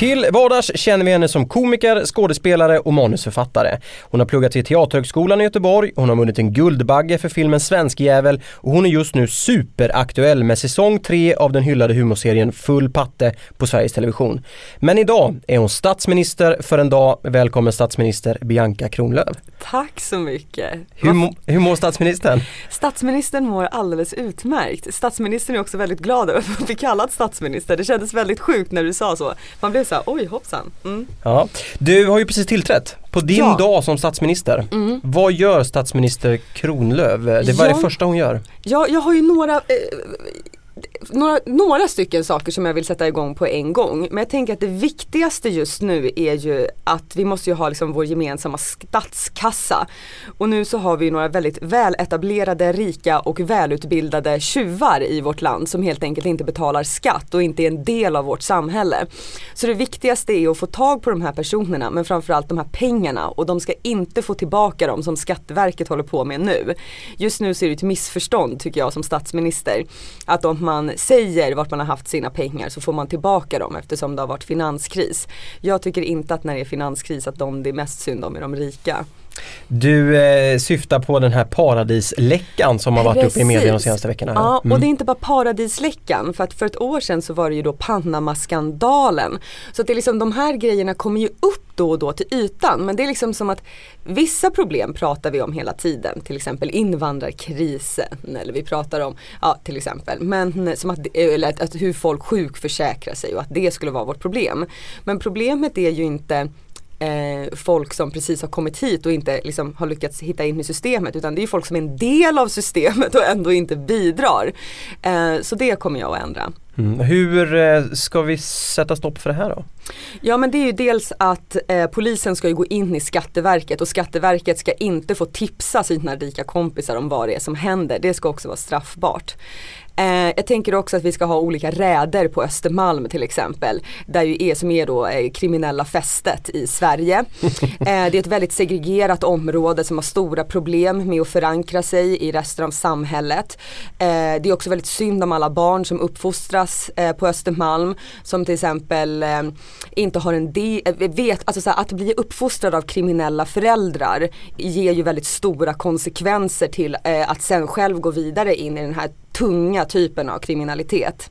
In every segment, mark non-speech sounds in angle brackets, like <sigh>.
Till vardags känner vi henne som komiker, skådespelare och manusförfattare. Hon har pluggat vid Teaterhögskolan i Göteborg, hon har vunnit en Guldbagge för filmen Svenskjävel och hon är just nu superaktuell med säsong 3 av den hyllade humorserien Full patte på Sveriges Television. Men idag är hon statsminister för en dag. Välkommen statsminister Bianca Kronlöf. Tack så mycket. Hur, må, hur mår statsministern? Statsministern mår alldeles utmärkt. Statsministern är också väldigt glad över att bli kallad statsminister. Det kändes väldigt sjukt när du sa så. Man blev så här, oj hoppsan. Mm. Ja. Du har ju precis tillträtt på din Ja. dag som statsminister. Mm. Vad gör statsminister Kronlöf? Det var Ja. det första hon gör. Ja, jag har ju några, eh, några, några stycken saker som jag vill sätta igång på en gång. Men jag tänker att det viktigaste just nu är ju att vi måste ju ha liksom vår gemensamma statskassa. Och nu så har vi ju några väldigt väletablerade, rika och välutbildade tjuvar i vårt land som helt enkelt inte betalar skatt och inte är en del av vårt samhälle. Så det viktigaste är att få tag på de här personerna men framförallt de här pengarna och de ska inte få tillbaka dem som Skatteverket håller på med nu. Just nu så är det ett missförstånd tycker jag som statsminister. Att om man säger vart man har haft sina pengar så får man tillbaka dem eftersom det har varit finanskris. Jag tycker inte att när det är finanskris att de det är mest synd om är de rika. Du eh, syftar på den här paradisläckan som har varit uppe i media de senaste veckorna. Ja, Mm. och det är inte bara paradisläckan för att för ett år sedan så var det ju då Panama-skandalen. Så att det är liksom de här grejerna kommer ju upp då och då till ytan men det är liksom som att vissa problem pratar vi om hela tiden. Till exempel invandrarkrisen eller vi pratar om, ja till exempel, men som att, eller att, att hur folk sjukförsäkrar sig och att det skulle vara vårt problem. Men problemet är ju inte eh, folk som precis har kommit hit och inte liksom, har lyckats hitta in i systemet utan det är folk som är en del av systemet och ändå inte bidrar. Eh, så det kommer jag att ändra. Mm. Hur eh, ska vi sätta stopp för det här då? Ja men det är ju dels att eh, polisen ska gå in i Skatteverket och Skatteverket ska inte få tipsa sina rika kompisar om vad det är som händer. Det ska också vara straffbart. Eh, jag tänker också att vi ska ha olika räder på Östermalm till exempel. Där ju är, som är då eh, kriminella fästet i Sverige. <laughs> Eh, det är ett väldigt segregerat område som har stora problem med att förankra sig i resten av samhället. Eh, det är också väldigt synd om alla barn som uppfostras eh, på Östermalm. Som till exempel eh, inte har en del, vet, alltså så här, att bli uppfostrad av kriminella föräldrar ger ju väldigt stora konsekvenser till att sen själv gå vidare in i den här tunga typen av kriminalitet.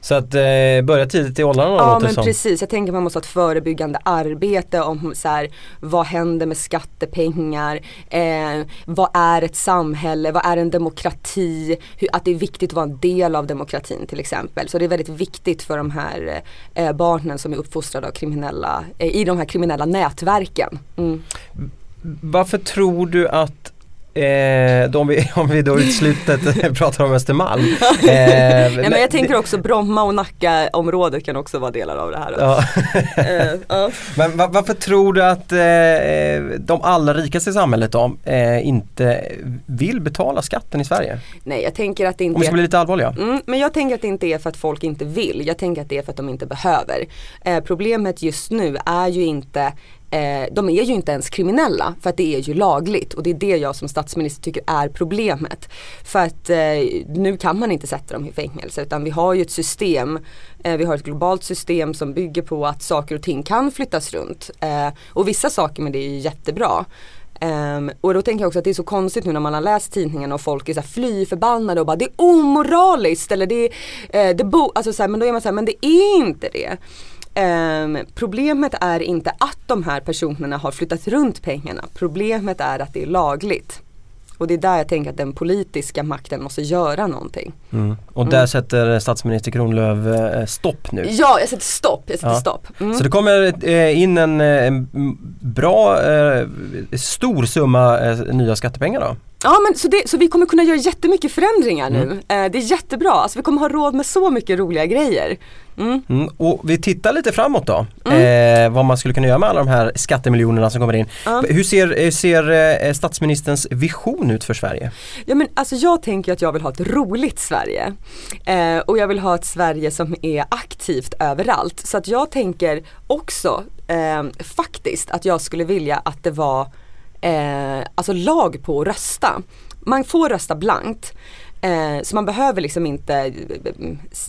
Så att eh, börja tidigt i åldrarna Ja men som. precis, jag tänker man måste ha ett förebyggande arbete om så här, vad händer med skattepengar, eh, vad är ett samhälle, vad är en demokrati, hur, att det är viktigt att vara en del av demokratin till exempel. Så det är väldigt viktigt för de här eh, barnen som är uppfostrade av kriminella, eh, i de här kriminella nätverken. Mm. Varför tror du att Eh, de vi, <laughs> om vi då i slutet <laughs> pratar om Östermalm. <laughs> Eh, Nej, men jag tänker också Bromma och Nacka området kan också vara delar av det här. Ja. Eh, ja. Men va- varför tror du att eh, de allra rikaste i samhället då, eh, inte vill betala skatten i Sverige? Nej jag tänker att det inte Om vi ska bli lite allvarliga. Mm, men jag tänker att det inte är för att folk inte vill. Jag tänker att det är för att de inte behöver. Eh, problemet just nu är ju inte eh, de är ju inte ens kriminella för att det är ju lagligt och det är det jag som statsminister tycker är problemet. För att eh, nu kan man inte sätta dem i fängelse utan vi har ju ett system, eh, vi har ett globalt system som bygger på att saker och ting kan flyttas runt. Eh, och vissa saker med det är ju jättebra. Um, och då tänker jag också att det är så konstigt nu när man har läst tidningen och folk är såhär fly förbannade och bara det är omoraliskt eller det är, eh, det bo alltså så här, men då är man såhär men det är inte det. Ehm, problemet är inte att de här personerna har flyttat runt pengarna. Problemet är att det är lagligt. Och det är där jag tänker att den politiska makten måste göra någonting. Mm. Och där sätter statsminister Kronlöf eh, stopp nu. Ja, jag sätter stopp. Jag sätter Ja. stopp. Mm. Så det kommer eh, in en, eh, en bra, eh, stor summa nya skattepengar då? Ja men så, det, så vi kommer kunna göra jättemycket förändringar nu. Mm. Eh, det är jättebra, alltså vi kommer ha råd med så mycket roliga grejer. Mm. Mm. Och vi tittar lite framåt då, eh, vad man skulle kunna göra med alla de här skattemiljonerna som kommer in. Hur ser, ser eh, statsministerns vision ut för Sverige? Ja men alltså jag tänker att jag vill ha ett roligt Sverige. Eh, och jag vill ha ett Sverige som är aktivt överallt. Så att jag tänker också eh, faktiskt att jag skulle vilja att det var eh, alltså lag på att rösta. Man får rösta blankt. Eh, så man behöver liksom inte eh,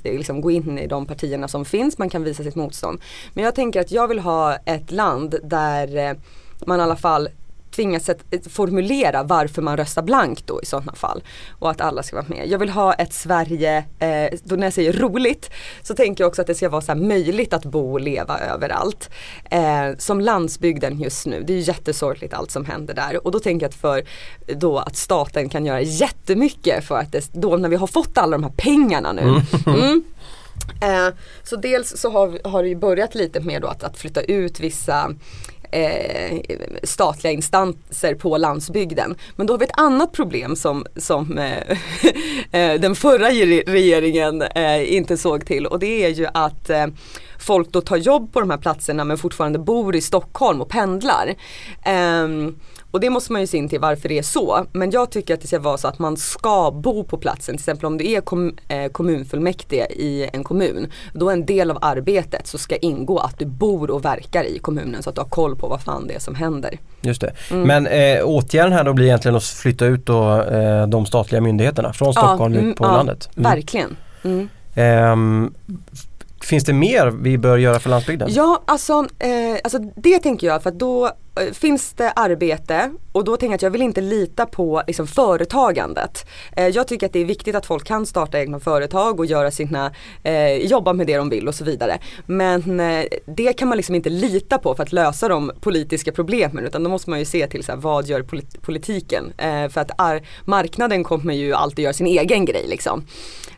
eh, liksom gå in i de partierna som finns, man kan visa sitt motstånd. Men jag tänker att jag vill ha ett land där eh, man i alla fall tvingas att formulera varför man röstar blankt då i sådana fall. Och att alla ska vara med. Jag vill ha ett Sverige, eh, då när jag säger roligt så tänker jag också att det ska vara så möjligt att bo och leva överallt. Eh, som landsbygden just nu, det är ju jättesorgligt allt som händer där. Och då tänker jag att för då att staten kan göra jättemycket för att det, då när vi har fått alla de här pengarna nu. Mm. Eh, så dels så har, har det ju börjat lite med då att, att flytta ut vissa eh, statliga instanser på landsbygden. Men då har vi ett annat problem som, som eh, <laughs> eh den förra regeringen eh, inte såg till och det är ju att eh, folk då tar jobb på de här platserna men fortfarande bor i Stockholm och pendlar. Ehm, och det måste man ju se in till varför det är så. Men jag tycker att det ska vara så att man ska bo på platsen. Till exempel om du är kom, eh, kommunfullmäktige i en kommun. Då är en del av arbetet så ska ingå att du bor och verkar i kommunen så att du har koll på vad fan det är som händer. Just det. Mm. Men eh, åtgärden här då blir egentligen att flytta ut då, eh, de statliga myndigheterna från Stockholm mm, ut på ja, landet. Mm. Verkligen. Mm. Ehm, finns det mer vi bör göra för landsbygden? Ja, alltså, eh, alltså det tänker jag för att då eh, finns det arbete och då tänker jag att jag vill inte lita på liksom, företagandet. Eh, jag tycker att det är viktigt att folk kan starta egna företag och göra sina, eh, jobba med det de vill och så vidare. Men eh, det kan man liksom inte lita på för att lösa de politiska problemen utan då måste man ju se till så här, vad gör polit- politiken? Eh, för att marknaden kommer ju alltid göra sin egen grej liksom.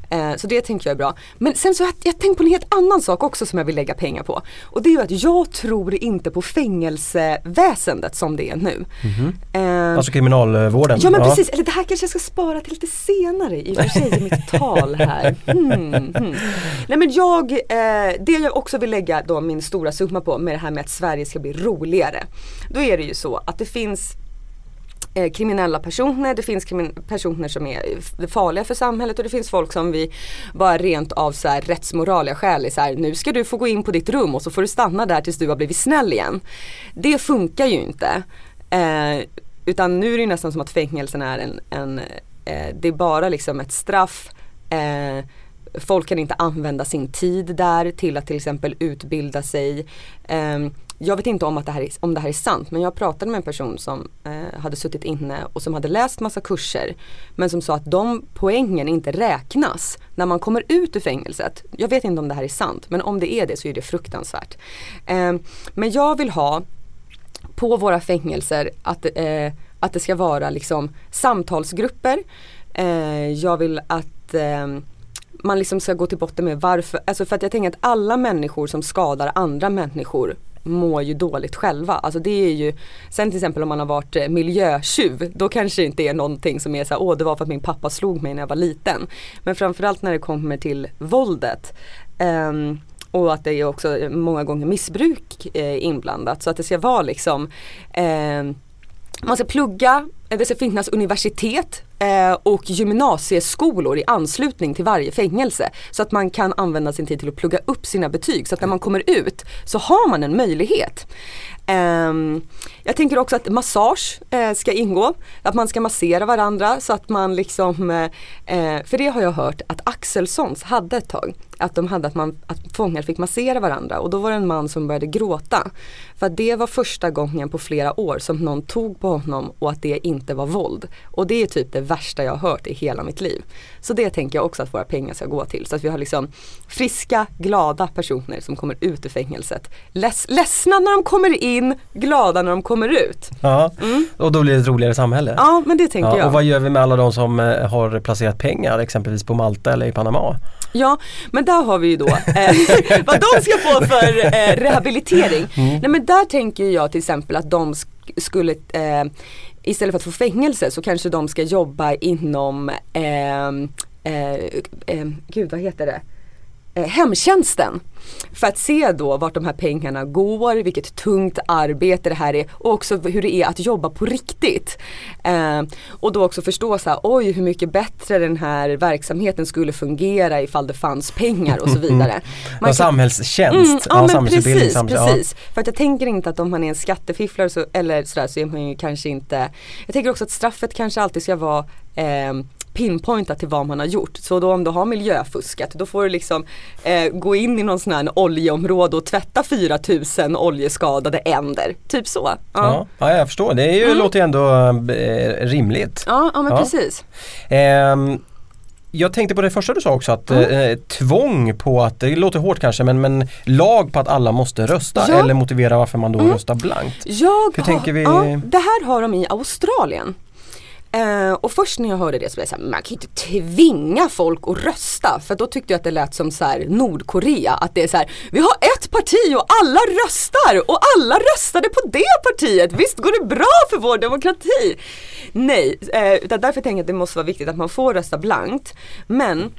Eh, Så det tänker jag är bra. Men sen så har jag, tänkt på en helt annan sak också som jag vill lägga pengar på. Och det är ju att jag tror inte på fängelseväsendet som det är nu. Eh, Alltså kriminalvården? Ja men precis, eller det här kanske jag ska spara till lite senare i och för sig i mitt tal här. Hmm, hmm. Nej men jag, eh, det jag också vill lägga då min stora summa på med det här med att Sverige ska bli roligare. Då är det ju så att det finns eh, kriminella personer, det finns krimin- personer som är farliga för samhället och det finns folk som vi bara rent av så här rättsmoraliga skäl är så här, nu ska du få gå in på ditt rum och så får du stanna där tills du har blivit snäll igen. Det funkar ju inte. Eh, utan nu är det ju nästan som att fängelsen är en, en eh, det är bara liksom ett straff eh, Folk kan inte använda sin tid där till att till exempel utbilda sig. Ehm, jag vet inte om, att det här är, om det här är sant men jag pratade med en person som eh, hade suttit inne och som hade läst massa kurser. Men som sa att de poängen inte räknas när man kommer ut ur fängelset. Jag vet inte om det här är sant men om det är det så är det fruktansvärt. Ehm, men jag vill ha på våra fängelser att, eh, att det ska vara liksom samtalsgrupper. Eh, jag vill att eh, man liksom ska gå till botten med varför, alltså för att jag tänker att alla människor som skadar andra människor mår ju dåligt själva. Alltså det är ju, sen till exempel om man har varit eh, miljötjuv, då kanske det inte är någonting som är så här, åh det var för att min pappa slog mig när jag var liten. Men framförallt när det kommer till våldet. Um, och att det är också eh, många gånger missbruk eh, inblandat. Så att det ska vara liksom eh, man ska plugga, eh, det ska finnas universitet eh, och gymnasieskolor i anslutning till varje fängelse. Så att man kan använda sin tid till att plugga upp sina betyg. Så att när man kommer ut så har man en möjlighet. Um, jag tänker också att massage eh, ska ingå, att man ska massera varandra så att man liksom, eh, eh, för det har jag hört att Axelssons hade ett tag. Att de hade att, man, att fångar fick massera varandra och då var det en man som började gråta. För att det var första gången på flera år som någon tog på honom och att det inte var våld. Och det är typ det värsta jag har hört i hela mitt liv. Så det tänker jag också att våra pengar ska gå till. Så att vi har liksom friska, glada personer som kommer ut ur fängelset. Leds, ledsna när de kommer in, glada när de kommer ut. Ja, mm. och då blir det ett roligare samhälle. Ja, men det tänker ja, jag. Och vad gör vi med alla de som eh, har placerat pengar exempelvis på Malta eller i Panama? Ja, men där har vi ju då eh, <laughs> vad de ska få för eh, rehabilitering. Mm. Nej men där tänker jag till exempel att de sk skulle eh, istället för att få fängelse så kanske de ska jobba inom, eh, eh, eh, gud vad heter det? Eh, hemtjänsten. För att se då vart de här pengarna går, vilket tungt arbete det här är och också hur det är att jobba på riktigt. Eh, och då också förstå så här, oj hur mycket bättre den här verksamheten skulle fungera ifall det fanns pengar och så vidare. Man ja, samhällstjänst, mm, ja, ja men precis, precis. För att jag tänker inte att om man är en skattefifflare så, eller sådär så är man ju kanske inte, jag tänker också att straffet kanske alltid ska vara eh, pinpointa till vad man har gjort. Så då om du har miljöfuskat då får du liksom eh, gå in i någon sån här oljeområde och tvätta 4000 oljeskadade änder. Typ så. Ja, ja, ja jag förstår. Det är ju, mm. låter ju ändå eh, rimligt. Ja, ja men ja. precis. Eh, jag tänkte på det första du sa också att mm. eh, tvång på att, det låter hårt kanske men, men lag på att alla måste rösta ja. eller motivera varför man då mm. röstar blankt. Jag Hur har, tänker vi? Ja, det här har de i Australien. Eh, och först när jag hörde det så blev jag såhär, man kan ju inte tvinga folk att rösta. För då tyckte jag att det lät som så Nordkorea. Att det är så här, vi har ett parti och alla röstar och alla röstade på det partiet. Visst går det bra för vår demokrati? Nej, eh, utan därför tänker jag att det måste vara viktigt att man får rösta blankt. Men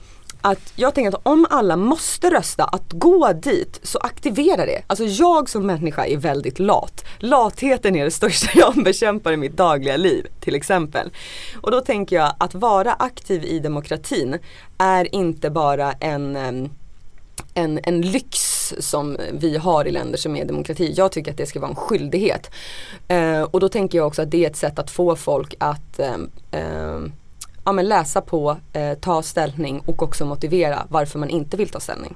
att jag tänker att om alla måste rösta, att gå dit så aktivera det. Alltså jag som människa är väldigt lat. Latheten är det största <laughs> jag bekämpar i mitt dagliga liv till exempel. Och då tänker jag att vara aktiv i demokratin är inte bara en en, en lyx som vi har i länder som är demokrati. Jag tycker att det ska vara en skyldighet. Eh, och då tänker jag också att det är ett sätt att få folk att eh, eh, ja, men läsa på, eh, ta ställning och också motivera varför man inte vill ta ställning.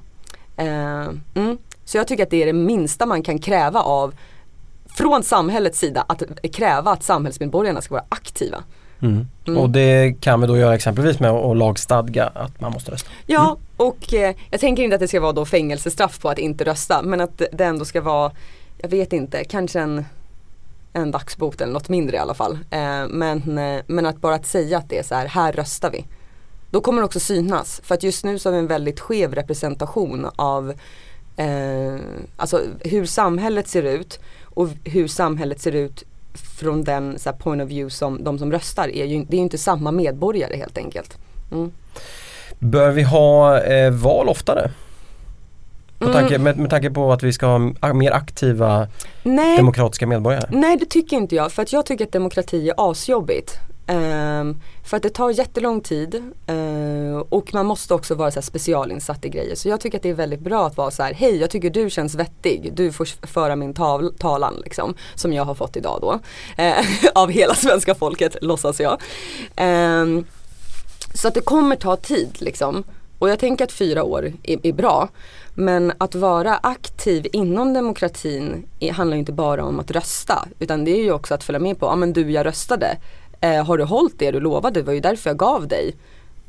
Eh, mm. Så jag tycker att det är det minsta man kan kräva av från samhällets sida att kräva att samhällsmedborgarna ska vara aktiva. Mm. Mm. Och det kan vi då göra exempelvis med att lagstadga att man måste rösta. Ja mm. och eh, jag tänker inte att det ska vara då fängelsestraff på att inte rösta men att det ändå ska vara, jag vet inte, kanske en en dagsbot eller något mindre i alla fall. Eh, men, eh, men att bara att säga att det är så här, här röstar vi. Då kommer det också synas. För att just nu så har vi en väldigt skev representation av eh, alltså hur samhället ser ut och hur samhället ser ut från den så här, point of view som de som röstar är ju, det är ju inte samma medborgare helt enkelt. Mm. Bör vi ha eh, val oftare? På tanke, mm. med, med tanke på att vi ska ha mer aktiva Nej. demokratiska medborgare? Nej det tycker inte jag för att jag tycker att demokrati är asjobbigt. Um, för att det tar jättelång tid uh, och man måste också vara så specialinsatt i grejer. Så jag tycker att det är väldigt bra att vara så här, hej jag tycker du känns vettig, du får föra min tal talan liksom. Som jag har fått idag då. Uh, <laughs> av hela svenska folket låtsas jag. Um, så att det kommer ta tid liksom. Och jag tänker att fyra år är, är bra. Men att vara aktiv inom demokratin handlar inte bara om att rösta. Utan det är ju också att följa med på, ja men du jag röstade. Eh, har du hållit det du lovade? Det var ju därför jag gav dig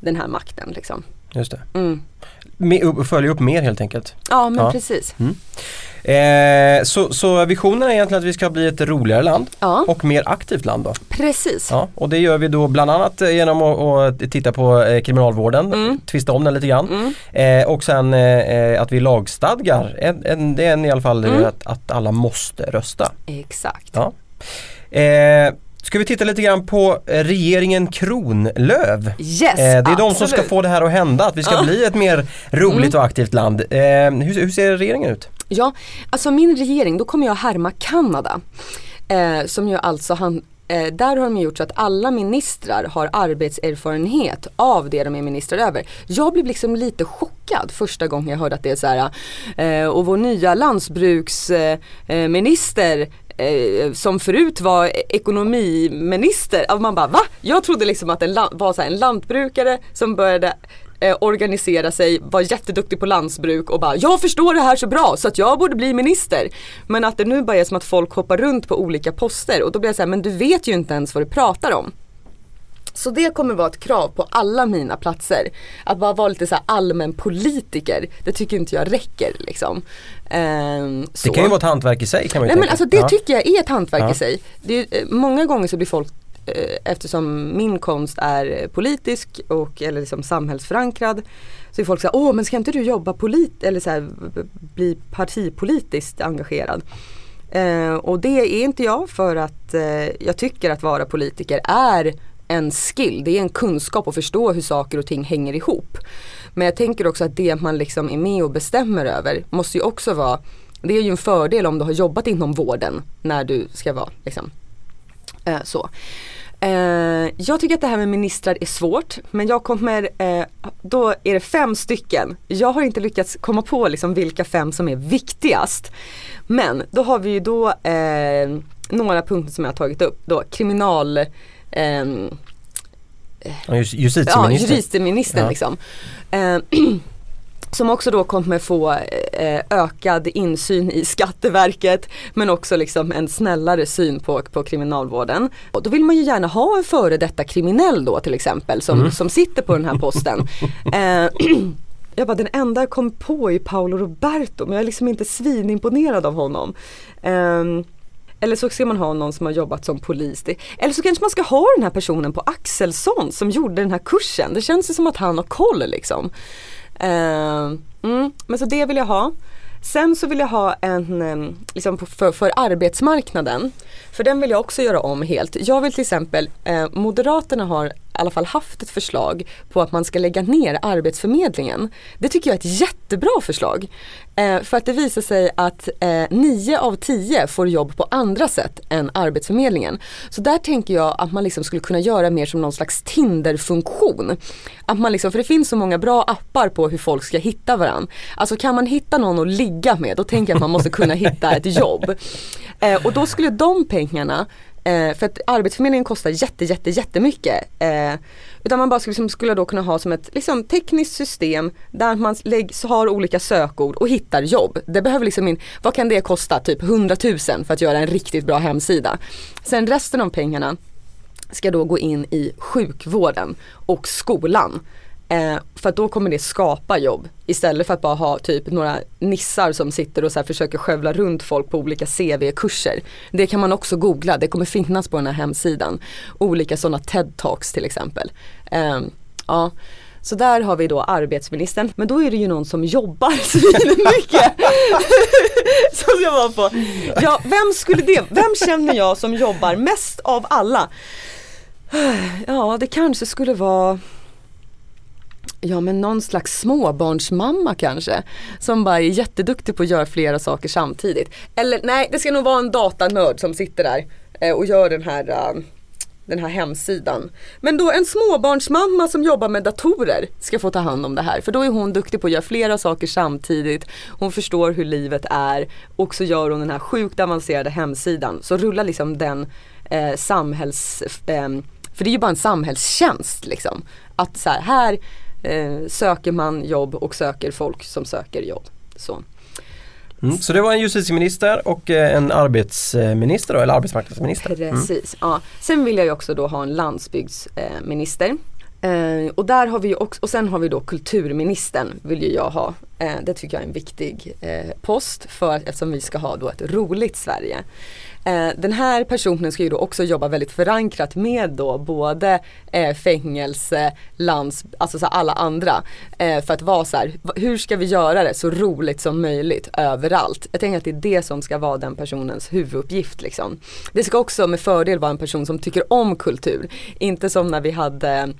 den här makten liksom. Just det. Mm. Följa upp mer helt enkelt. Ja men Ja. precis. Eh, så, så visionen är egentligen att vi ska bli ett roligare land Ja, och mer aktivt land då. precis. Ja, och det gör vi då bland annat eh, genom att, att titta på eh, kriminalvården, Mm. tvista om den lite grann. Mm. Eh, och sen eh, eh, att vi lagstadgar, en, en, det är en i alla fall Mm. att, att alla måste rösta. Exakt. Ja. Eh, ska vi titta lite grann på eh, regeringen Kronlöv? Yes, Eh, det är de som ska absolut. få det här att hända, att vi ska bli ett mer roligt och aktivt land. Eh, hur, hur ser regeringen ut? Ja, alltså min regering, då kommer jag härma Kanada. Eh, som ju alltså han, eh, där har de gjort så att alla ministrar har arbetserfarenhet av det de är ministrar över. Jag blev liksom lite chockad första gången jag hörde att det är så här eh, och vår nya landsbruksminister eh, som förut var ekonomiminister. Alltså man bara va? Jag trodde liksom att en var så här, en lantbrukare som började eh, organisera sig, var jätteduktig på landsbruk och bara jag förstår det här så bra så att jag borde bli minister. Men att det nu bara är som att folk hoppar runt på olika poster och då blir jag så här, men du vet ju inte ens vad du pratar om. Så det kommer vara ett krav på alla mina platser. Att bara vara lite så här allmän politiker. Det tycker inte jag räcker liksom. Ehm, Det så. kan ju vara ett hantverk i sig kan man ju Nej men tänka. alltså det Ja. tycker jag är ett hantverk Ja. i sig. Det eh, många gånger så blir folk eh, Eftersom min konst är politisk och eller liksom samhällsförankrad Så är folk såhär, åh men ska inte du jobba polit eller så här, bli partipolitiskt engagerad? Eh, och det är inte jag för att eh, jag tycker att vara politiker är en skill, det är en kunskap att förstå hur saker och ting hänger ihop. Men jag tänker också att det man liksom är med och bestämmer över måste ju också vara Det är ju en fördel om du har jobbat inom vården när du ska vara liksom eh, så. Eh, jag tycker att det här med ministrar är svårt men jag kommer, eh, då är det fem stycken. Jag har inte lyckats komma på liksom vilka fem som är viktigast. Men då har vi ju då eh, några punkter som jag har tagit upp. Då kriminal ehm, Ja, just- Ja, justitieminister. justitieministern Ja. liksom. Eh, <clears throat> som också då kommer få eh, ökad insyn i Skatteverket men också liksom en snällare syn på, på kriminalvården. Och då vill man ju gärna ha en före detta kriminell då till exempel som, som sitter på den här posten. <laughs> Eh, <clears throat> jag bara den enda jag kom på är Paolo Roberto men jag är liksom inte svinimponerad av honom. Ehm, eller så ska man ha någon som har jobbat som polis. Det- Eller så kanske man ska ha den här personen på Axelsson som gjorde den här kursen. Det känns ju som att han har koll liksom. Uh, mm, men så det vill jag ha. Sen så vill jag ha en, liksom för, för arbetsmarknaden. För den vill jag också göra om helt. Jag vill till exempel, eh, Moderaterna har i alla fall haft ett förslag på att man ska lägga ner Arbetsförmedlingen. Det tycker jag är ett jättebra förslag. Eh, för att det visar sig att eh, 9 av 10 får jobb på andra sätt än Arbetsförmedlingen. Så där tänker jag att man liksom skulle kunna göra mer som någon slags Tinder-funktion. Att man liksom, för det finns så många bra appar på hur folk ska hitta varandra. Alltså kan man hitta någon att ligga med då tänker jag att man måste kunna hitta ett jobb. Eh, och då skulle de pengarna Eh, för att Arbetsförmedlingen kostar jätte, jätte, jättemycket. Eh, utan man bara skulle, liksom, skulle då kunna ha som ett liksom, tekniskt system där man lägg, har olika sökord och hittar jobb. Det behöver liksom in, vad kan det kosta? Typ 100 000 för att göra en riktigt bra hemsida. Sen resten av pengarna ska då gå in i sjukvården och skolan. Eh, för att då kommer det skapa jobb istället för att bara ha typ några nissar som sitter och så här försöker skövla runt folk på olika CV-kurser. Det kan man också googla, det kommer finnas på den här hemsidan. Olika sådana TED-talks till exempel. Eh, ja. Så där har vi då arbetsministern, men då är det ju någon som jobbar <laughs> mycket. <laughs> som jag var på. Ja, vem skulle det, vem känner jag som jobbar mest av alla? Ja, det kanske skulle vara Ja men någon slags småbarnsmamma kanske. Som bara är jätteduktig på att göra flera saker samtidigt. Eller nej, det ska nog vara en datanörd som sitter där eh, och gör den här eh, den här hemsidan. Men då en småbarnsmamma som jobbar med datorer ska få ta hand om det här. För då är hon duktig på att göra flera saker samtidigt. Hon förstår hur livet är och så gör hon den här sjukt avancerade hemsidan. Så rullar liksom den eh, samhälls... Eh, för det är ju bara en samhällstjänst liksom. Att så här, här eh, söker man jobb och söker folk som söker jobb. Så. Mm. Så det var en justitieminister och eh, en arbetsminister då, eller arbetsmarknadsminister. Mm. Precis, ja. Sen vill jag ju också då ha en landsbygdsminister. Eh, och där har vi också, och sen har vi då kulturministern vill ju jag ha. Eh, det tycker jag är en viktig eh, post för eftersom vi ska ha då ett roligt Sverige. Eh, den här personen ska ju då också jobba väldigt förankrat med då både eh, fängelse, lands, alltså så alla andra. Eh, för att vara så här, hur ska vi göra det så roligt som möjligt överallt? Jag tänker att det är det som ska vara den personens huvuduppgift liksom. Det ska också med fördel vara en person som tycker om kultur. Inte som när vi hade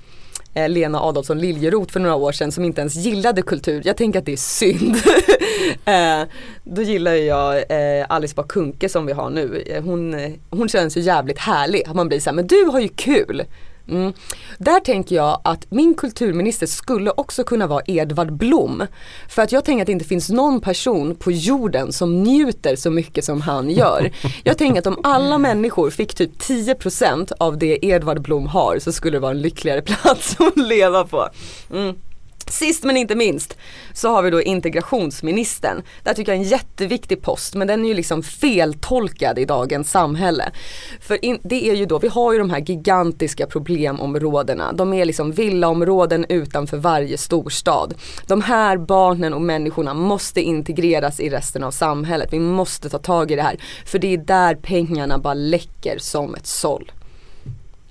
Eh, Lena Adolfsson Liljeroth för några år sedan som inte ens gillade kultur. Jag tänker att det är synd. <laughs> eh, då gillar jag eh, Alice Bah Kuhnke som vi har nu. Eh, hon, eh, hon känns ju jävligt härlig. Man blir såhär, men du har ju kul. Mm. Där tänker jag att min kulturminister skulle också kunna vara Edvard Blom. För att jag tänker att det inte finns någon person på jorden som njuter så mycket som han gör. <laughs> Jag tänker att om alla människor fick typ 10% av det Edvard Blom har så skulle det vara en lyckligare <laughs> plats att leva på. Mm. Sist men inte minst så har vi då integrationsministern. Där tycker jag är en jätteviktig post men den är ju liksom feltolkad i dagens samhälle. För in, det är ju då, vi har ju de här gigantiska problemområdena. De är liksom villaområden utanför varje storstad. De här barnen och människorna måste integreras i resten av samhället. Vi måste ta tag i det här. För det är där pengarna bara läcker som ett såll.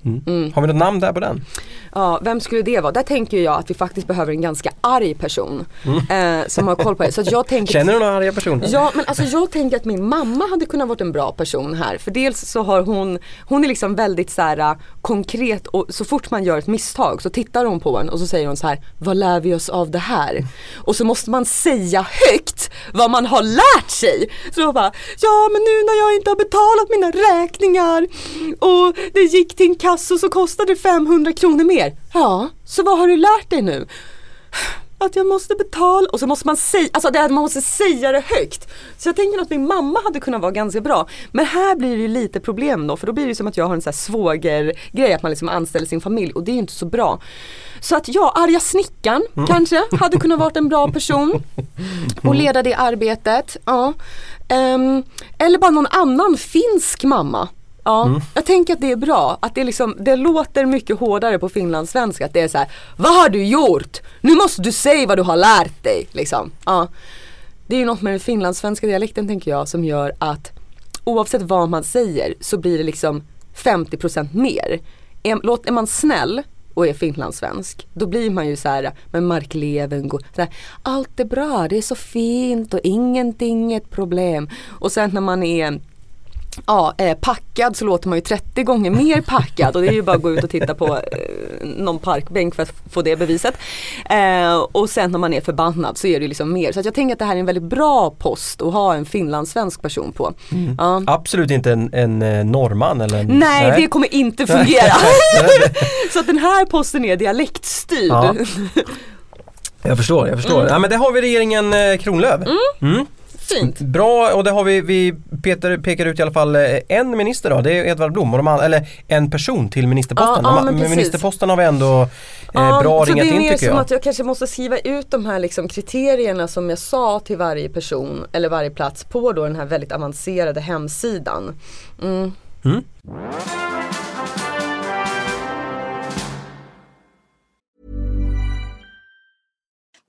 Mm. Mm. Har vi något namn där på den? Ja, vem skulle det vara? Där tänker jag att vi faktiskt behöver en ganska arg person mm. eh, som har koll på det. Så jag <laughs> tänker, Känner du några arga personer? Ja, men alltså jag tänker att min mamma hade kunnat vara en bra person här. För dels så har hon, hon är liksom väldigt så här, äh, konkret och så fort man gör ett misstag så tittar hon på en och så säger hon så här, vad lär vi oss av det här? Och så måste man säga högt vad man har lärt sig. Så bara, ja men nu när jag inte har betalat mina räkningar och det gick till en kassa så kostade det 500 kronor mer. Ja, så vad har du lärt dig nu? Att jag måste betala och så måste man säga, alltså det man måste säga det högt. Så jag tänker att min mamma hade kunnat vara ganska bra. Men här blir det ju lite problem då för då blir det som att jag har en sån här svågergrej att man liksom anställer sin familj och det är ju inte så bra. Så att ja, arga snickan mm. kanske hade kunnat vara en bra person <laughs> och leda det arbetet. Ja. Um, eller bara någon annan finsk mamma Ja, mm. jag tänker att det är bra. Att det, liksom, det låter mycket hårdare på finlandssvenska. Att det är så här, vad har du gjort? Nu måste du säga vad du har lärt dig. Liksom. Ja. Det är ju något med den finlandssvenska dialekten tänker jag som gör att oavsett vad man säger så blir det liksom 50% mer. Är, är man snäll och är finlandssvensk, då blir man ju så här, men Mark Levengood, så här, allt är bra, det är så fint och ingenting är ett problem. Och sen när man är ja, eh, packad så låter man ju 30 gånger mer packad och det är ju bara att gå ut och titta på eh, någon parkbänk för att få det beviset. Eh, och sen när man är förbannad så är det ju liksom mer. Så jag tänker att det här är en väldigt bra post att ha en finlandssvensk person på. Mm. Ja. Absolut inte en, en eh, norrman eller en, nej, nej, det kommer inte fungera. <laughs> så att den här posten är dialektstyrd. Ja. Jag förstår, jag förstår. Mm. Ja men det har vi regeringen eh, Kronlöf. Mm. Fint. Bra och det har vi, vi Peter pekar ut i alla fall eh, en minister då, det är Edvard Blom, och de, eller en person till ministerposten. Ja, ja, ministerposten har vi ändå eh, ja, bra ringat in tycker jag. Det är som att jag kanske måste skriva ut de här liksom kriterierna som jag sa till varje person eller varje plats på då den här väldigt avancerade hemsidan. Mm. Mm.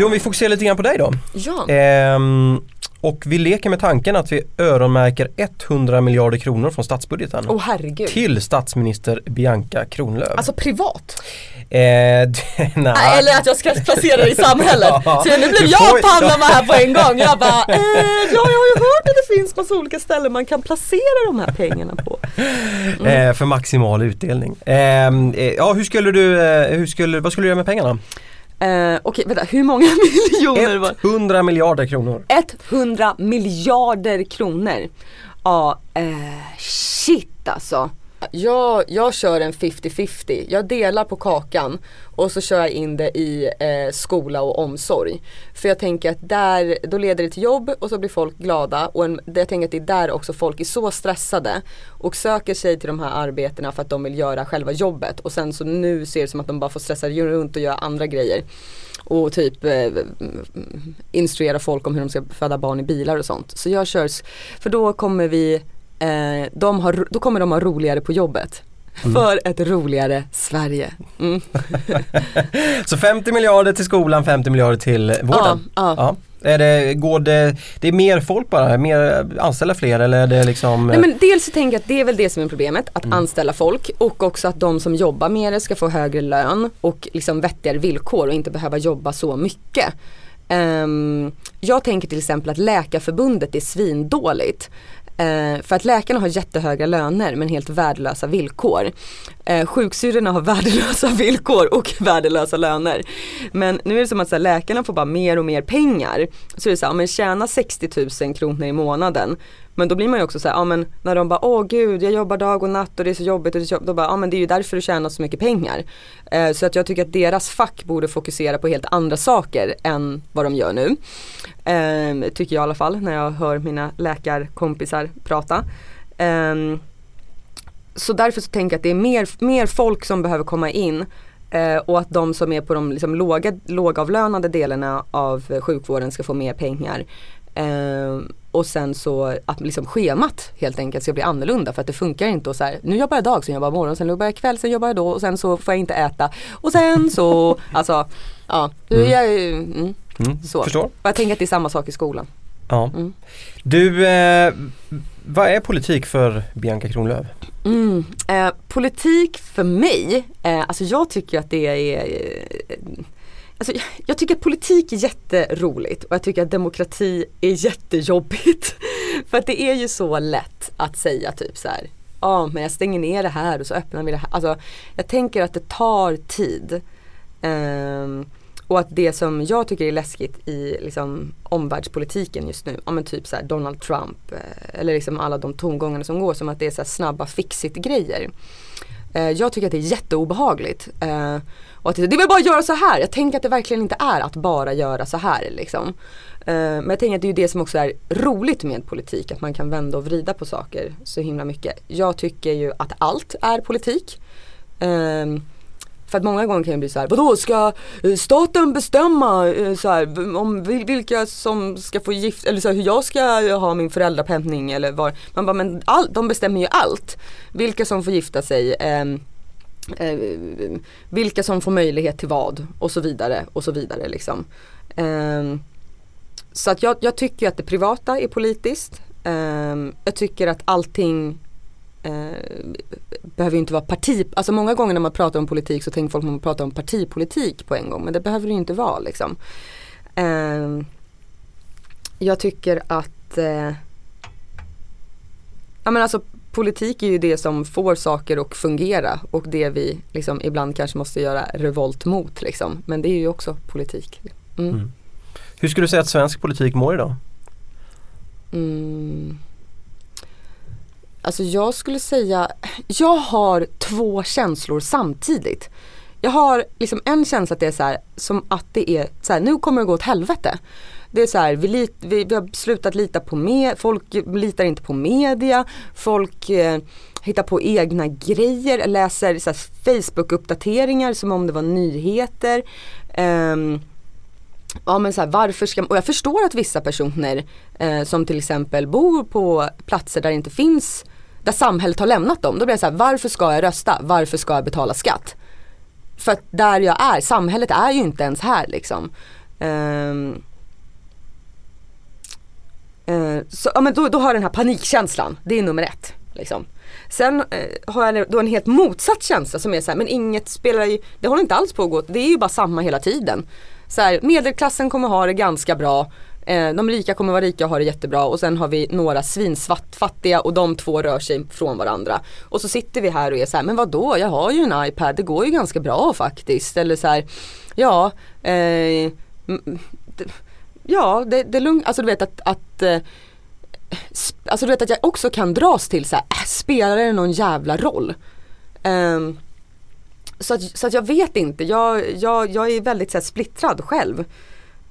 Du om vi fokuserar lite grann på dig då. Ja. Ehm, och vi leker med tanken att vi öronmärker 100 miljarder kronor från statsbudgeten. Åh herregud. Till statsminister Bianca Kronlöf. Alltså privat? Eh, <laughs> nej. Eller att jag ska placera det i samhället. <laughs> Ja, Så nu blev jag får- Panama här på en gång. Jag bara, <laughs> eh, ja jag har ju hört att det finns massa olika ställen man kan placera de här pengarna på. Eh, för maximal utdelning. Ehm, eh, ja, hur skulle du, eh, hur skulle, vad skulle du göra med pengarna? Eh, Okej, vänta, hur många <laughs> miljoner var 100 miljarder kronor. 100 miljarder kronor. Ja, eh, shit alltså. Jag, jag kör en 50-50. Jag delar på kakan och så kör jag in det i eh, skola och omsorg. För jag tänker att där, då leder det till jobb och så blir folk glada och en, jag tänker att det är där också folk är så stressade och söker sig till de här arbetena för att de vill göra själva jobbet och sen så nu ser det som att de bara får stressa runt och göra andra grejer och typ eh, instruera folk om hur de ska föda barn i bilar och sånt. Så jag kör, för då kommer vi, eh, de har, då kommer de ha roligare på jobbet. För ett roligare Sverige. Mm. <laughs> Så 50 miljarder till skolan, 50 miljarder till vården. Ja, ja. Är det, går det, det är mer folk bara, mer, anställa fler eller är det liksom Nej men dels så tänker jag att det är väl det som är problemet, att anställa folk och också att de som jobbar med det ska få högre lön och liksom vettigare villkor och inte behöva jobba så mycket. Ehm, jag tänker till exempel att Läkarförbundet är svindåligt. Eh, för att läkarna har jättehöga löner men helt värdelösa villkor. Eh, sjuksyrrorna har <laughs> värdelösa villkor och <laughs> värdelösa löner. Men nu är det som att så här, läkarna får bara mer och mer pengar. Så är det så här, om man tjäna 60 000 kronor i månaden. Men då blir man ju också så här, ja men när de bara åh gud jag jobbar dag och natt och det är så jobbigt och det är så jobbigt. Då bara, ja men det är ju därför du tjänar så mycket pengar. Eh, så att jag tycker att deras fack borde fokusera på helt andra saker än vad de gör nu. Eh, tycker jag i alla fall när jag hör mina läkarkompisar prata. Eh, så därför så tänker jag att det är mer, mer folk som behöver komma in eh, och att de som är på de liksom låga, lågavlönade delarna av sjukvården ska få mer pengar. Eh, och sen så att liksom schemat helt enkelt ska bli annorlunda för att det funkar inte och så här, nu jobbar jag dag, sen jobbar jag morgon, sen jobbar jag kväll, sen jobbar jag då och sen så får jag inte äta och sen så, <laughs> alltså ja, är jag ju, mm, Mm, så. förstår. Jag tänker att det är samma sak i skolan. Ja. Mm. Du, eh, vad är politik för Bianca Kronlöf? Mm. Eh, politik för mig, eh, alltså jag tycker att det är eh, Alltså, jag- tycker att politik är jätteroligt och jag tycker att demokrati är jättejobbigt. <laughs> För att det är ju så lätt att säga typ så här. Ja men jag stänger ner det här och så öppnar vi det här. Alltså jag tänker att det tar tid. Um, och att det som jag tycker är läskigt i liksom, omvärldspolitiken just nu, ja men typ så här Donald Trump eh, eller liksom alla de tongångarna som går som att det är så här snabba fixit grejer. Eh, jag tycker att det är jätteobehagligt. Eh, och att det, det är väl bara att göra så här. Jag tänker att det verkligen inte är att bara göra så här liksom. Eh, men jag tänker att det är ju det som också är roligt med politik, att man kan vända och vrida på saker så himla mycket. Jag tycker ju att allt är politik. Eh, för att många gånger kan det bli så här, vadå ska eh, staten bestämma eh, så här, om vilka som ska få gift, eller så här, hur jag ska ha min föräldrapenning eller var. Man bara, men all, de bestämmer ju allt. Vilka som får gifta sig, Eh, eh, vilka som får möjlighet till vad och så vidare och så vidare liksom. Eh, så att jag, jag tycker att det privata är politiskt. Ehm, jag tycker att allting eh, behöver ju inte vara parti, alltså många gånger när man pratar om politik så tänker folk att man pratar om partipolitik på en gång men det behöver det ju inte vara liksom. Ehm, jag tycker att eh, Ja men alltså politik är ju det som får saker att fungera och det vi liksom ibland kanske måste göra revolt mot liksom. Men det är ju också politik. Mm. Hur skulle du säga att svensk politik mår idag? Mm. Alltså jag skulle säga, jag har två känslor samtidigt. Jag har liksom en känsla att det är så här, som att det är så här, nu kommer det gå åt helvete. Det är så här, vi, lit, vi, vi har slutat lita på med, folk litar inte på media, folk eh, hittar på egna grejer, läser Facebook-uppdateringar som om det var nyheter. Um, ja men så här, varför ska, man, och jag förstår att vissa personer eh, som till exempel bor på platser där det inte finns, där samhället har lämnat dem. Då blir jag så här, varför ska jag rösta? Varför ska jag betala skatt? För att där jag är, samhället är ju inte ens här liksom. Um, uh, så, ja, men då, då har jag den här panikkänslan, det är nummer ett. Liksom. Sen eh, har jag då en helt motsatt känsla som är så här, men inget spelar ju, det håller inte alls på att gå, det är ju bara samma hela tiden. Så här, medelklassen kommer ha det ganska bra, eh, de rika kommer vara rika och ha det jättebra och sen har vi några svinsfattiga och de två rör sig från varandra. Och så sitter vi här och är så här, men vadå, jag har ju en iPad, det går ju ganska bra faktiskt. Eller så här, ja, eh, ja det, det är lugnt, alltså du vet att, att eh, Alltså du vet att jag också kan dras till så här, äh, spelar det någon jävla roll? Um, så, att, så att jag vet inte, jag, jag, jag är väldigt så här, splittrad själv.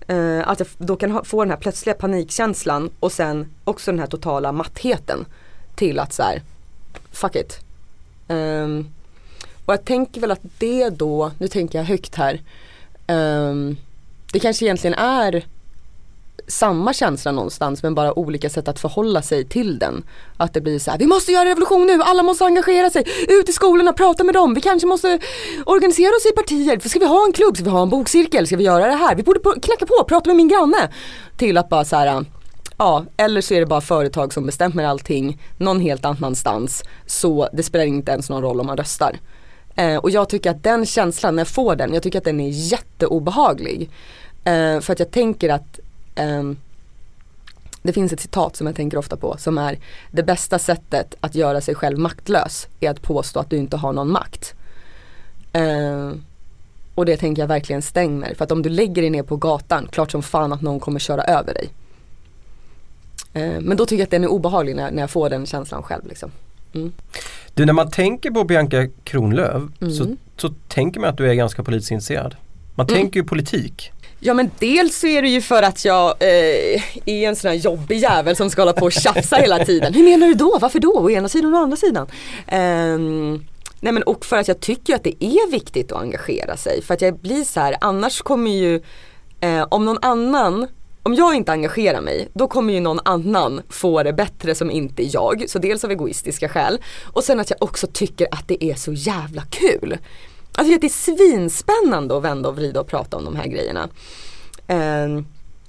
Eh, att jag då kan ha, få den här plötsliga panikkänslan och sen också den här totala mattheten till att så här, fuck it. Um, och jag tänker väl att det då, nu tänker jag högt här, um, det kanske egentligen är samma känsla någonstans men bara olika sätt att förhålla sig till den. Att det blir så här, vi måste göra revolution nu, alla måste engagera sig, ut i skolorna, prata med dem, vi kanske måste organisera oss i partier, ska vi ha en klubb, ska vi ha en bokcirkel, ska vi göra det här, vi borde knacka på, prata med min granne. Till att bara så här, ja, eller så är det bara företag som bestämmer allting någon helt annanstans så det spelar inte ens någon roll om man röstar. Eh, och jag tycker att den känslan, när jag får den, jag tycker att den är jätteobehaglig. Eh, för att jag tänker att Um, det finns ett citat som jag tänker ofta på som är det bästa sättet att göra sig själv maktlös är att påstå att du inte har någon makt. Uh, och det tänker jag verkligen stänger för att om du lägger dig ner på gatan, klart som fan att någon kommer köra över dig. Uh, men då tycker jag att den är obehaglig när, när jag får den känslan själv. Liksom. Mm. Du när man tänker på Bianca Kronlöf mm. så, så tänker man att du är ganska politiskt intresserad. Man mm. tänker ju politik. Ja men dels så är det ju för att jag eh, är en sån här jobbig jävel som ska hålla på och tjafsa hela tiden. Hur menar du då? Varför då? Å ena sidan och å andra sidan. Um, nej men och för att jag tycker att det är viktigt att engagera sig. För att jag blir så här, annars kommer ju, eh, om någon annan om jag inte engagerar mig, då kommer ju någon annan få det bättre som inte är jag. Så dels av egoistiska skäl och sen att jag också tycker att det är så jävla kul. Alltså det är svinspännande att vända och vrida och prata om de här grejerna. Eh,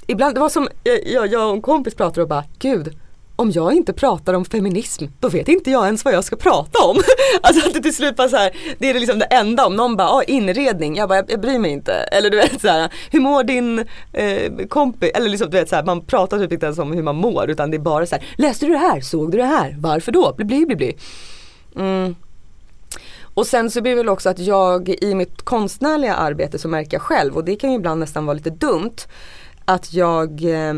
ibland, det var som, eh, jag, jag och en kompis pratade och bara, gud, om jag inte pratar om feminism, då vet inte jag ens vad jag ska prata om. <laughs> alltså att det till slut bara så här, det är liksom det enda, om någon bara, ah, inredning, jag bara, jag, jag bryr mig inte. Eller du vet så här, hur mår din eh, kompis? Eller liksom du vet så här, man pratar typ inte ens om hur man mår utan det är bara så här, läste du det här? Såg du det här? Varför då? Bli, bli, bli, bli. Mm. Och sen så blir det väl också att jag i mitt konstnärliga arbete så märker jag själv och det kan ju ibland nästan vara lite dumt att jag, eh,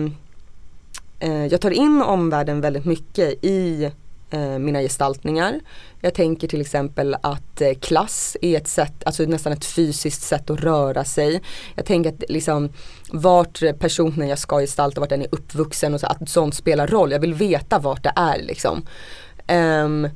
eh, jag tar in omvärlden väldigt mycket i eh, mina gestaltningar. Jag tänker till exempel att eh, klass är ett sätt, alltså nästan ett fysiskt sätt att röra sig. Jag tänker att liksom vart personen jag ska gestalta, vart den är uppvuxen och så, att sånt spelar roll. Jag vill veta vart det är liksom. Um,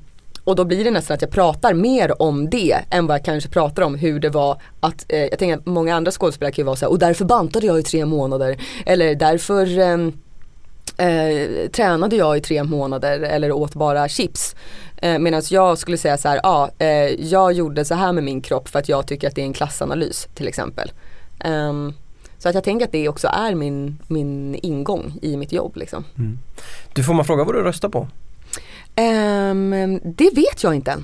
och då blir det nästan att jag pratar mer om det än vad jag kanske pratar om hur det var att, eh, jag tänker att många andra skådespelare kan ju vara så här, och därför bantade jag i tre månader. Eller därför eh, eh, tränade jag i tre månader eller åt bara chips. Eh, Medan jag skulle säga så här, ja, eh, jag gjorde så här med min kropp för att jag tycker att det är en klassanalys till exempel. Um, så att jag tänker att det också är min, min ingång i mitt jobb. Liksom. Mm. Du får man fråga vad du röstar på? Um, det vet jag inte.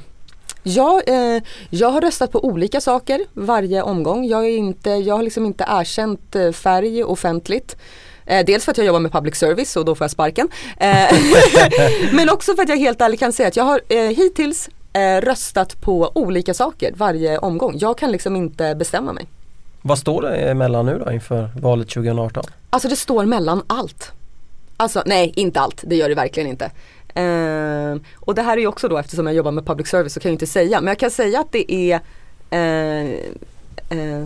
Jag, eh, jag har röstat på olika saker varje omgång. Jag, är inte, jag har liksom inte erkänt eh, färg offentligt. Eh, dels för att jag jobbar med public service och då får jag sparken. Eh, <laughs> men också för att jag helt ärligt kan säga att jag har eh, hittills eh, röstat på olika saker varje omgång. Jag kan liksom inte bestämma mig. Vad står det mellan nu då inför valet 2018? Alltså det står mellan allt. Alltså nej, inte allt, det gör det verkligen inte. Eh, och det här är ju också då eftersom jag jobbar med public service så kan jag inte säga men jag kan säga att det är eh, eh,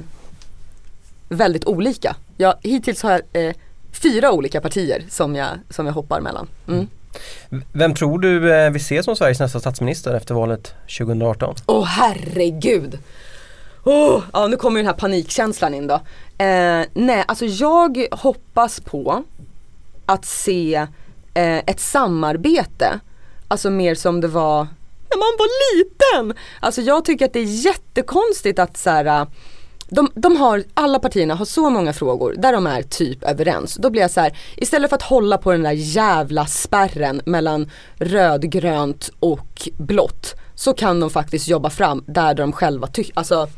väldigt olika. Jag, hittills har jag eh, fyra olika partier som jag, som jag hoppar mellan. Mm. Vem tror du eh, vi ser som Sveriges nästa statsminister efter valet 2018? Åh oh, herregud! Oh, ja nu kommer den här panikkänslan in då. Eh, nej alltså jag hoppas på att se eh, ett samarbete, alltså mer som det var när man var liten. Alltså jag tycker att det är jättekonstigt att så här, eh, de, de har, alla partierna har så många frågor där de är typ överens. Då blir jag så här, istället för att hålla på den där jävla spärren mellan rödgrönt och blått så kan de faktiskt jobba fram där de själva tycker, alltså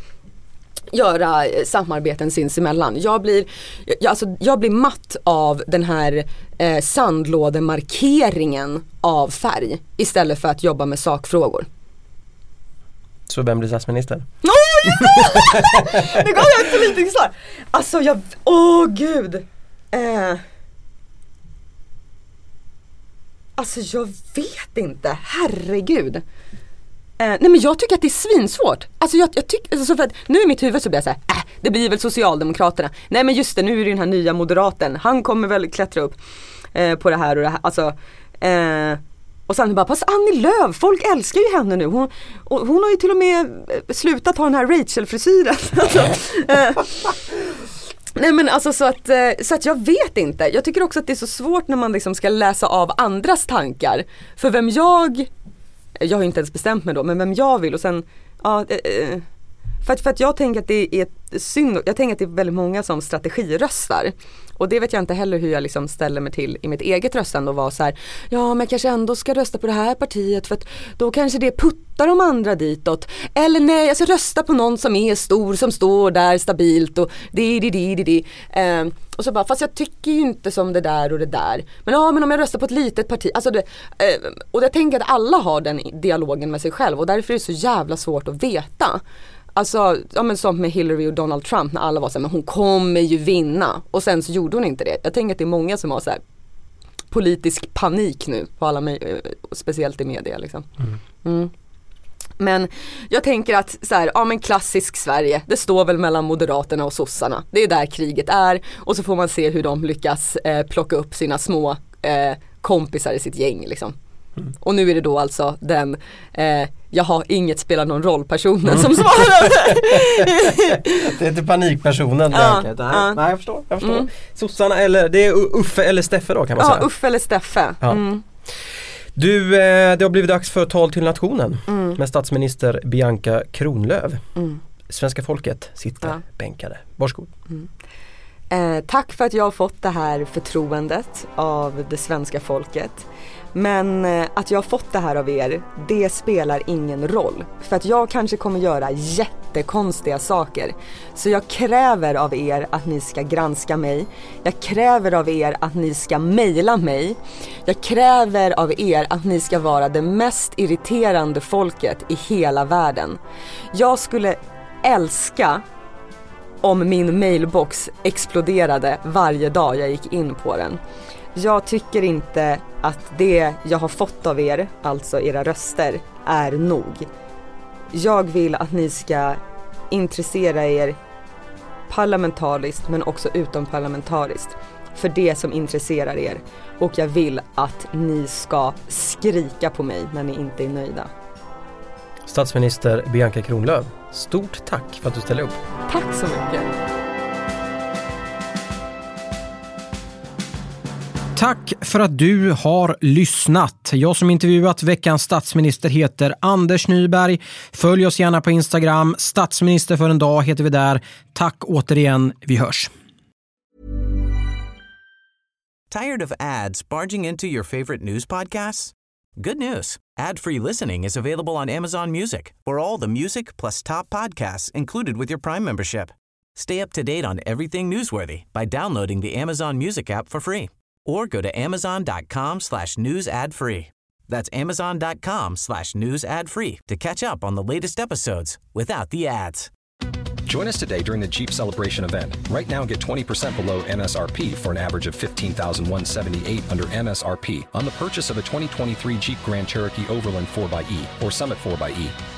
göra samarbeten sinsemellan. Jag blir, jag, alltså, jag blir matt av den här eh, sandlådemarkeringen av färg istället för att jobba med sakfrågor. Så vem blir statsminister? <laughs> Nu gav jag ett politiskt svar! Alltså jag, åh oh, gud! Eh. Alltså jag vet inte, herregud. Eh, nej men jag tycker att det är svinsvårt. Alltså jag, jag tycker, alltså för att nu i mitt huvud så blir jag såhär, äh, det blir väl Socialdemokraterna. Nej men just det, nu är det den här nya moderaten, han kommer väl klättra upp eh, på det här och det här. Alltså, eh, och sen bara, fast Annie Lööf, folk älskar ju henne nu. Hon, hon har ju till och med eh, slutat ha den här Rachel-frisyren. <laughs> alltså, eh, nej men alltså så att, eh, så att jag vet inte. Jag tycker också att det är så svårt när man liksom ska läsa av andras tankar. För vem jag, jag har inte ens bestämt mig då, men vem jag vill och sen, ja, eh, eh, för att, för att jag tänker att det är synd, jag tänker att det är väldigt många som strategiröstar. Och det vet jag inte heller hur jag liksom ställer mig till i mitt eget röstande och vara så här, ja men jag kanske ändå ska rösta på det här partiet för att då kanske det puttar de andra ditåt. Eller nej, jag ska rösta på någon som är stor, som står där stabilt och di di di di di. Eh, och så bara, fast jag tycker ju inte som det där och det där. Men ja, men om jag röstar på ett litet parti, alltså det, eh, och jag tänker att alla har den dialogen med sig själv och därför är det så jävla svårt att veta. Alltså, ja men som med Hillary och Donald Trump när alla var såhär, men hon kommer ju vinna. Och sen så gjorde hon inte det. Jag tänker att det är många som har så här, politisk panik nu på alla eh, speciellt i media liksom. Mm. Mm. Men jag tänker att så här, ja men klassisk Sverige, det står väl mellan Moderaterna och sossarna. Det är där kriget är och så får man se hur de lyckas eh, plocka upp sina små eh, kompisar i sitt gäng liksom. Mm. Och nu är det då alltså den, eh, jag har inget spelar någon roll personen mm. som svarar. <laughs> det är inte panikpersonen ja, Nej, ja. nej jag förstår. Jag förstår. Mm. Sossarna eller, det är Uffe eller Steffe då kan man ja, säga. Ja, Uffe eller Steffe. Ja. Mm. Du, eh, det har blivit dags för tal till nationen mm. med statsminister Bianca Kronlöf. Mm. Svenska folket sitter ja. bänkade. Varsågod. Mm. Eh, tack för att jag har fått det här förtroendet av det svenska folket. Men eh, att jag har fått det här av er, det spelar ingen roll. För att jag kanske kommer göra jättekonstiga saker. Så jag kräver av er att ni ska granska mig. Jag kräver av er att ni ska mejla mig. Jag kräver av er att ni ska vara det mest irriterande folket i hela världen. Jag skulle älska om min mailbox exploderade varje dag jag gick in på den. Jag tycker inte att det jag har fått av er, alltså era röster, är nog. Jag vill att ni ska intressera er parlamentariskt men också utomparlamentariskt för det som intresserar er och jag vill att ni ska skrika på mig när ni inte är nöjda. Statsminister Bianca Kronlöf, stort tack för att du ställde upp. Tack så mycket. Tack för att du har lyssnat. Jag som intervjuat veckans statsminister heter Anders Nyberg. Följ oss gärna på Instagram. Statsminister för en dag heter vi där. Tack återigen. Vi hörs. Tired of ads barging into your favorite news podcasts? Good news. Ad-free listening is available on Amazon Music for all the music plus top podcasts included with your Prime membership. Stay up to date on everything newsworthy by downloading the Amazon Music app for free or go to amazon.com slash news ad free. That's amazon.com slash news ad free to catch up on the latest episodes without the ads. Join us today during the Jeep Celebration event. Right now, get 20% below MSRP for an average of 15178 under MSRP on the purchase of a 2023 Jeep Grand Cherokee Overland 4xE or Summit 4xE.